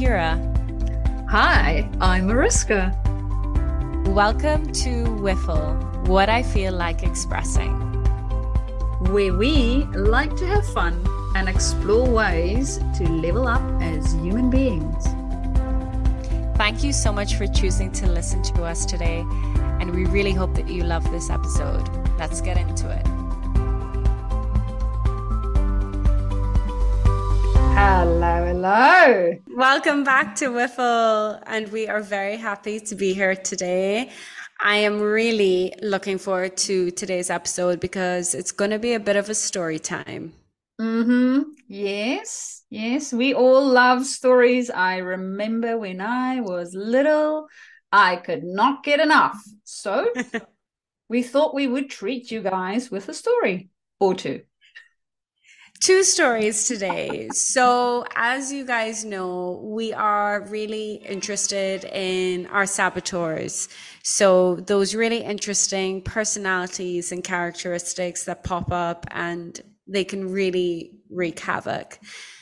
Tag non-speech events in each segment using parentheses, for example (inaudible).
Ciara. Hi, I'm Mariska. Welcome to Wiffle, What I Feel Like Expressing, where we like to have fun and explore ways to level up as human beings. Thank you so much for choosing to listen to us today, and we really hope that you love this episode. Let's get into it. Hello, hello. Welcome back to Wiffle, and we are very happy to be here today. I am really looking forward to today's episode because it's going to be a bit of a story time. Mm-hmm. Yes, yes. We all love stories. I remember when I was little, I could not get enough. So (laughs) we thought we would treat you guys with a story or two two stories today. So, as you guys know, we are really interested in our saboteurs. So, those really interesting personalities and characteristics that pop up and they can really wreak havoc.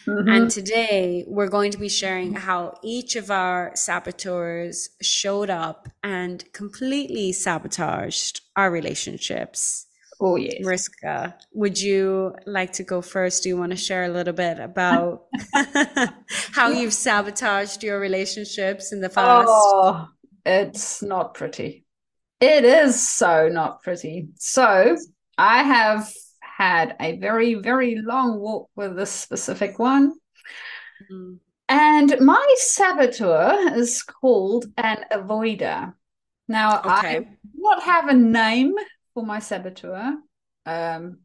Mm-hmm. And today we're going to be sharing how each of our saboteurs showed up and completely sabotaged our relationships. Oh, yes. Mariska, would you like to go first? Do you want to share a little bit about (laughs) how you've sabotaged your relationships in the past? Oh, it's not pretty. It is so not pretty. So I have had a very, very long walk with this specific one. Mm-hmm. And my saboteur is called an avoider. Now, okay. I do not have a name for my saboteur. Um,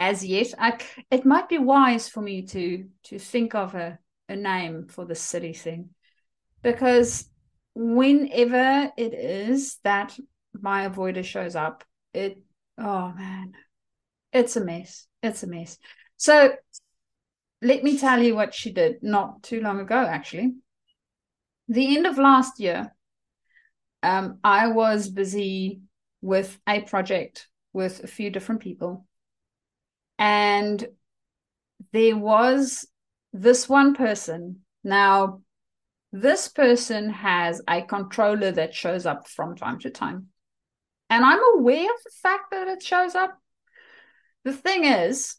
as yet, I, it might be wise for me to to think of a, a name for the city thing, because whenever it is that my avoider shows up, it oh man, it's a mess. It's a mess. So let me tell you what she did not too long ago, actually. The end of last year, um, I was busy with a project with a few different people. And there was this one person. Now, this person has a controller that shows up from time to time. And I'm aware of the fact that it shows up. The thing is,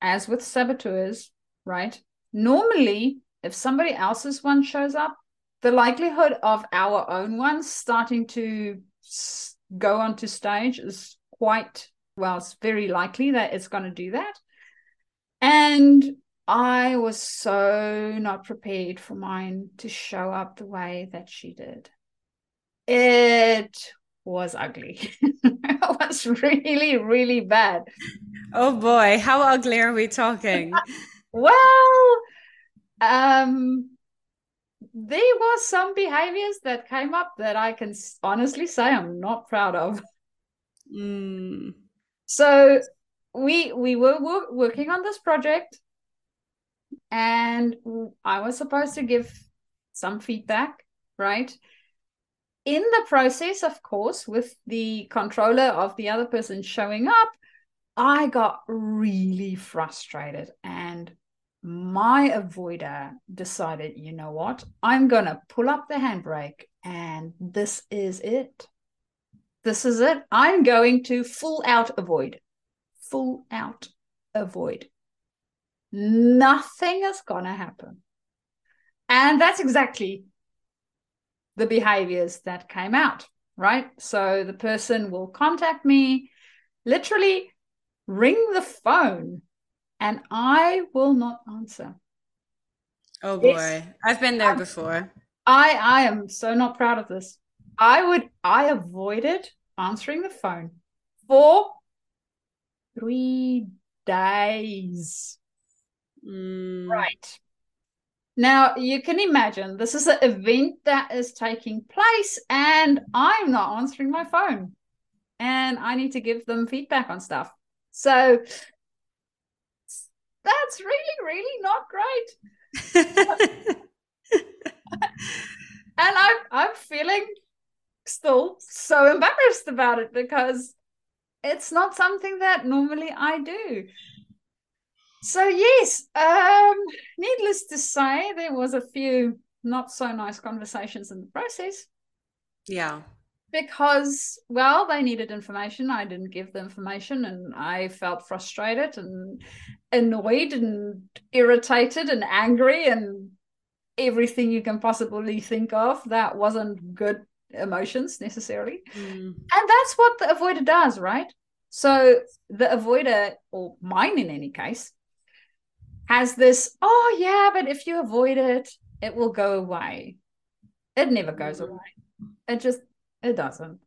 as with saboteurs, right? Normally, if somebody else's one shows up, the likelihood of our own one starting to go onto stage is quite well it's very likely that it's going to do that. And i was so not prepared for mine to show up the way that she did. It was ugly. (laughs) It was really really bad. Oh boy. How ugly are we talking? (laughs) Well um there was some behaviors that came up that I can honestly say I'm not proud of. Mm. So we we were working on this project, and I was supposed to give some feedback, right? In the process, of course, with the controller of the other person showing up, I got really frustrated and my avoider decided, you know what? I'm going to pull up the handbrake and this is it. This is it. I'm going to full out avoid. Full out avoid. Nothing is going to happen. And that's exactly the behaviors that came out, right? So the person will contact me, literally ring the phone and I will not answer. Oh boy. I've been there before. I I am so not proud of this. I would I avoided answering the phone for three days. Mm. Right. Now you can imagine this is an event that is taking place, and I'm not answering my phone, and I need to give them feedback on stuff. So that's really, really not great. (laughs) and I'm I'm feeling still so embarrassed about it because it's not something that normally I do. So yes, um, needless to say, there was a few not so nice conversations in the process. Yeah. Because, well, they needed information. I didn't give the information, and I felt frustrated and annoyed and irritated and angry and everything you can possibly think of. That wasn't good emotions necessarily. Mm. And that's what the avoider does, right? So the avoider, or mine in any case, has this, oh yeah, but if you avoid it, it will go away. It never goes mm-hmm. away. It just it doesn't.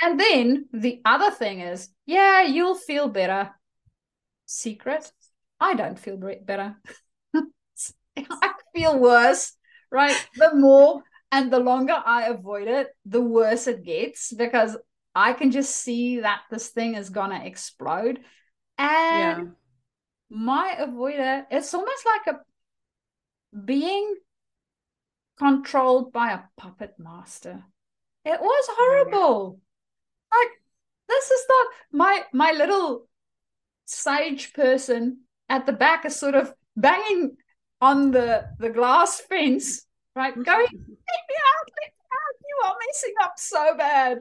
And then the other thing is, yeah, you'll feel better. Secret, I don't feel better. (laughs) I feel worse, right? The more and the longer I avoid it, the worse it gets because I can just see that this thing is gonna explode. And yeah. my avoider, it's almost like a being controlled by a puppet master. It was horrible. Like this is not my my little sage person at the back is sort of banging on the the glass fence, right? (laughs) Going, let me out, let me out. You are messing up so bad.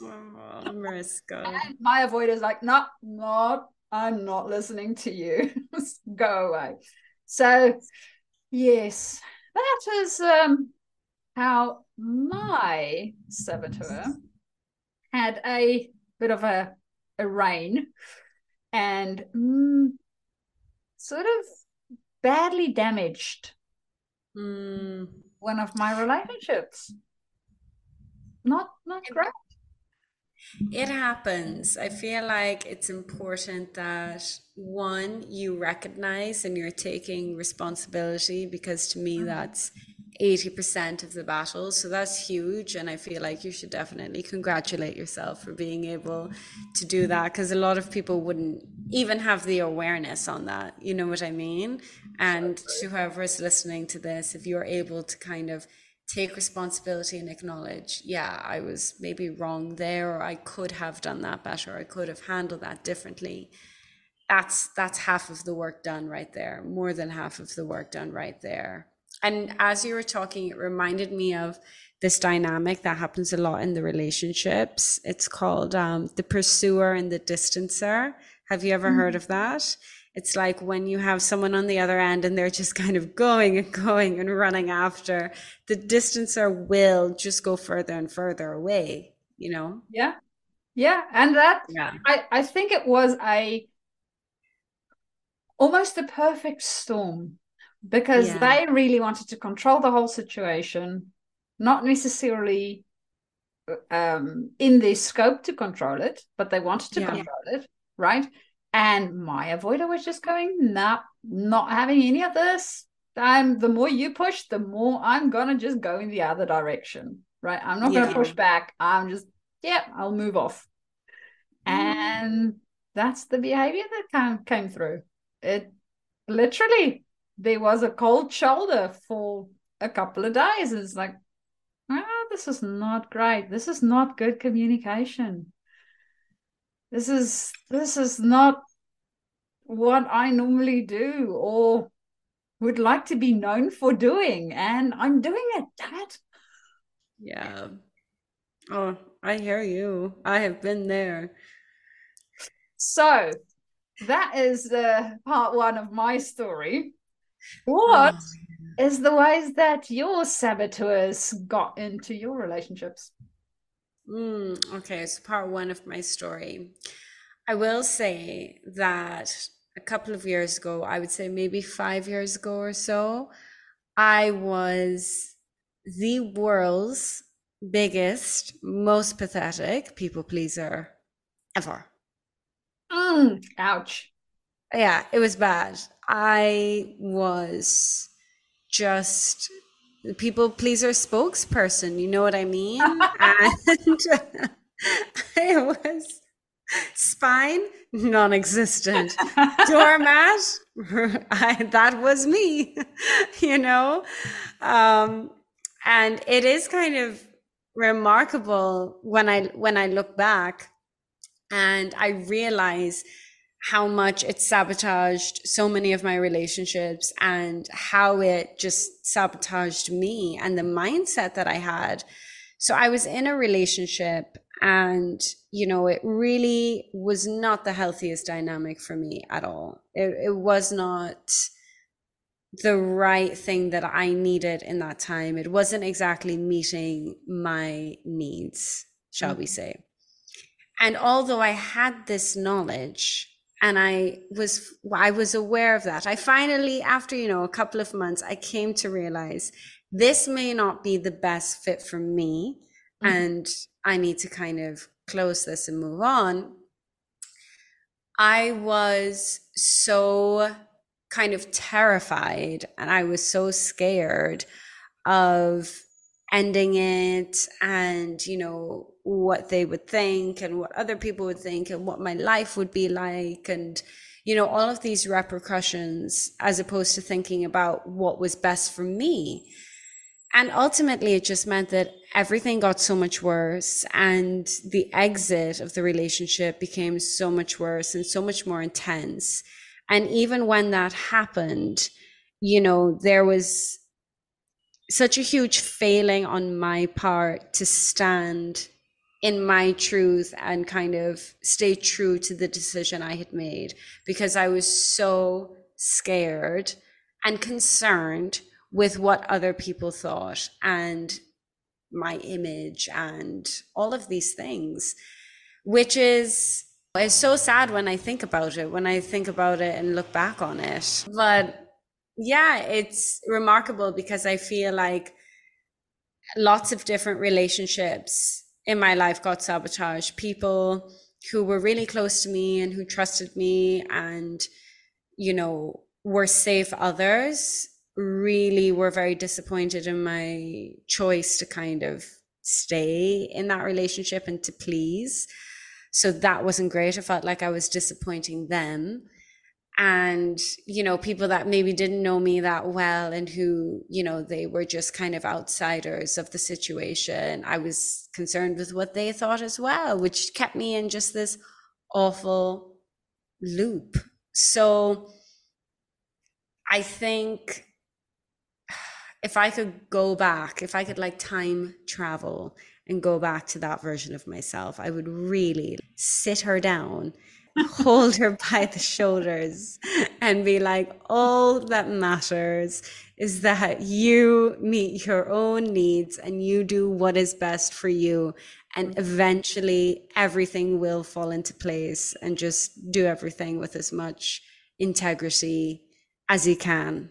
Oh, Mariska. (laughs) And my avoider's like, no, not, I'm not listening to you. (laughs) Go away. So yes, that is um how my saboteur had a bit of a, a reign and mm, sort of badly damaged mm. one of my relationships. Not not great. It happens. I feel like it's important that one, you recognize and you're taking responsibility because to me, mm-hmm. that's 80% of the battle. So that's huge. And I feel like you should definitely congratulate yourself for being able to do that because a lot of people wouldn't even have the awareness on that. You know what I mean? And to whoever is listening to this, if you're able to kind of take responsibility and acknowledge, yeah, I was maybe wrong there, or I could have done that better, I could have handled that differently. That's that's half of the work done right there, more than half of the work done right there. And as you were talking, it reminded me of this dynamic that happens a lot in the relationships. It's called um, the pursuer and the distancer. Have you ever mm-hmm. heard of that? It's like when you have someone on the other end and they're just (laughs) kind of going and going and running after, the distancer will just go further and further away, you know? Yeah. Yeah. And that, yeah. I, I think it was a almost a perfect storm because yeah. they really wanted to control the whole situation, not necessarily um, in their scope to control it, but they wanted to yeah. control it, right? And my avoider was just going, nah, not having any of this. I'm the more you push, the more I'm gonna just go in the other direction. Right. I'm not yeah. gonna push back. I'm just, yeah, I'll move off. Mm. And that's the behavior that came came through. It literally there was a cold shoulder for a couple of days. It's like, oh, this is not great. This is not good communication. This is this is not what I normally do or would like to be known for doing and I'm doing it damn it. Yeah. Oh I hear you. I have been there. So that is uh, part one of my story What oh. is the ways that your saboteurs got into your relationships Mm, okay, so part one of my story. I will say that a couple of years ago, I would say maybe five years ago or so, I was the world's biggest, most pathetic people pleaser ever. Mm, ouch. Yeah, it was bad. I was just the people pleaser spokesperson. You know what I mean? (laughs) and (laughs) it was spine non-existent (laughs) doormat I, that was me you know um, and it is kind of remarkable when i when i look back and i realize how much it sabotaged so many of my relationships and how it just sabotaged me and the mindset that I had. So I was in a relationship and, you know, it really was not the healthiest dynamic for me at all. It, it was not the right thing that I needed in that time. It wasn't exactly meeting my needs, shall mm-hmm. we say. And although I had this knowledge, and i was i was aware of that. I finally after you know a couple of months i came to realize this may not be the best fit for me. Mm-hmm. and i need to kind of close this and move on. I was so kind of terrified and i was so scared of ending it and you know what they would think and what other people would think and what my life would be like and you know all of these repercussions as opposed to thinking about what was best for me. And ultimately it just meant that everything got so much worse and the exit of the relationship became so much worse and so much more intense. And even when that happened you know there was such a huge failing on my part to stand in my truth and kind of stay true to the decision I had made because I was so scared and concerned with what other people thought and my image and all of these things, which is is so sad when I think about it, when I think about it and look back on it. But yeah, it's remarkable because I feel like lots of different relationships in my life got sabotaged. People who were really close to me and who trusted me and, you know, were safe others really were very disappointed in my choice to kind of stay in that relationship and to please. So that wasn't great. I felt like I was disappointing them and you know people that maybe didn't know me that well and who you know they were just kind of outsiders of the situation i was concerned with what they thought as well which kept me in just this awful loop. So i think (sighs) if i could go back if i could like time travel and go back to that version of myself i would really sit her down (laughs) hold her by the shoulders and be like, all that matters is that you meet your own needs and you do what is best for you. And eventually everything will fall into place and just do everything with as much integrity as you can.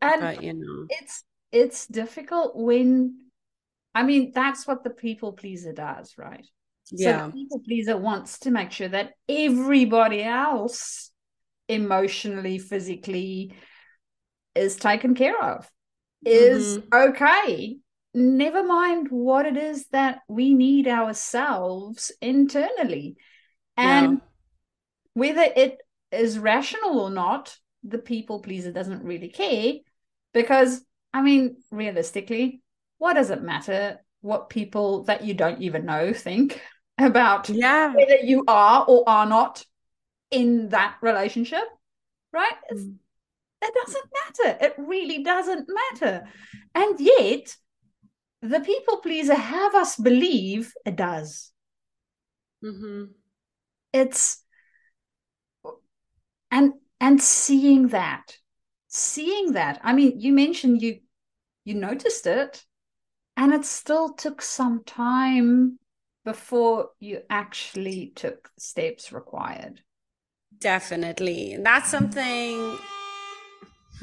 And but, you know, it's it's difficult when I mean that's what the people pleaser does, right? Yeah. So the people pleaser wants to make sure that everybody else emotionally, physically is taken care of, is mm-hmm. okay. Never mind what it is that we need ourselves internally. And yeah. whether it is rational or not, the people pleaser doesn't really care because, I mean, realistically, what does it matter what people that you don't even know think? About yeah. whether you are or are not in that relationship, right? Mm. It doesn't matter. It really doesn't matter. And yet, the people pleaser have us believe it does. Mm-hmm. It's and and seeing that, seeing that. I mean, you mentioned you you noticed it, and it still took some time before you actually took steps required. Definitely. That's something,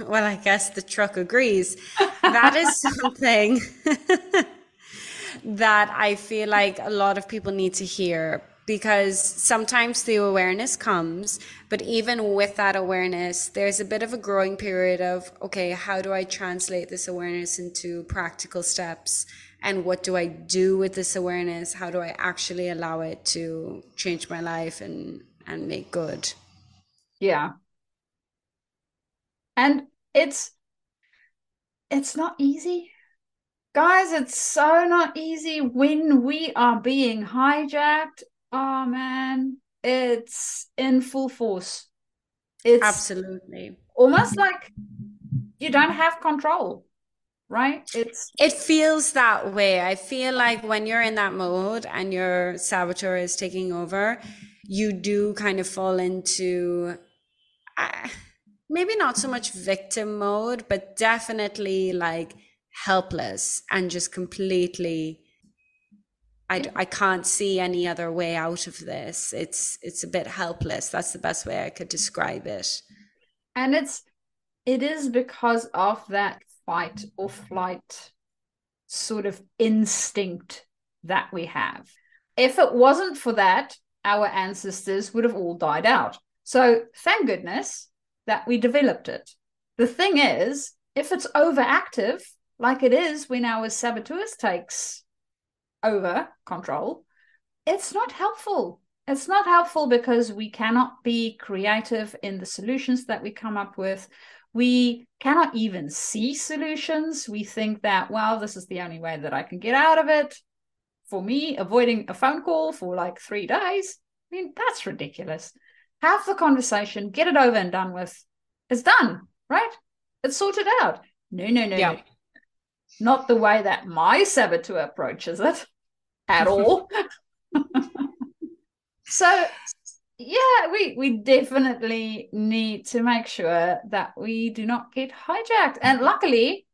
well, I guess the truck agrees. That is (laughs) something (laughs) that I feel like a lot of people need to hear because sometimes the awareness comes, but even with that awareness, there's a bit of a growing period of, okay, how do I translate this awareness into practical steps? And what do I do with this awareness? How do I actually allow it to change my life and and make good? Yeah. And it's it's not easy. Guys, it's so not easy when we are being hijacked. Oh man, it's in full force. It's Absolutely. almost like you don't have control, right? It's It feels that way. I feel like when you're in that mode and your saboteur is taking over, you do kind of fall into uh, maybe not so much victim mode, but definitely like helpless and just completely I, I can't see any other way out of this. It's it's a bit helpless. That's the best way I could describe it. and it's it is because of that fight or flight sort of instinct that we have. If it wasn't for that, our ancestors would have all died out. So thank goodness that we developed it. The thing is, if it's overactive, like it is when our saboteurs takes over control, it's not helpful. It's not helpful because we cannot be creative in the solutions that we come up with. We cannot even see solutions. We think that, well, this is the only way that I can get out of it. For me, avoiding a phone call for like three days, I mean, that's ridiculous. Have the conversation, get it over and done with. It's done, right? It's sorted out. No, no, no, Yeah. no. Not the way that my saboteur approaches it at all. (laughs) (laughs) so yeah, we we definitely need to make sure that we do not get hijacked. And luckily,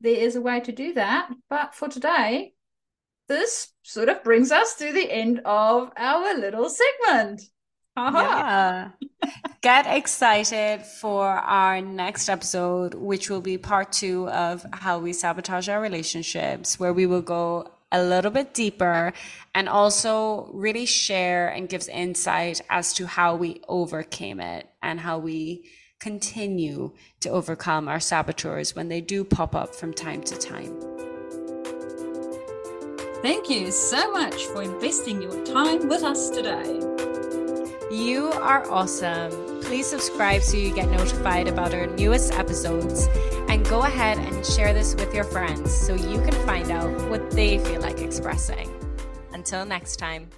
there is a way to do that. But for today, this sort of brings us to the end of our little segment. Yeah. Get excited for our next episode, which will be part two of how we sabotage our relationships, where we will go a little bit deeper and also really share and gives insight as to how we overcame it and how we continue to overcome our saboteurs when they do pop up from time to time. Thank you so much for investing your time with us today. You are awesome. Please subscribe so you get notified about our newest episodes go ahead and share this with your friends so you can find out what they feel like expressing. Until next time.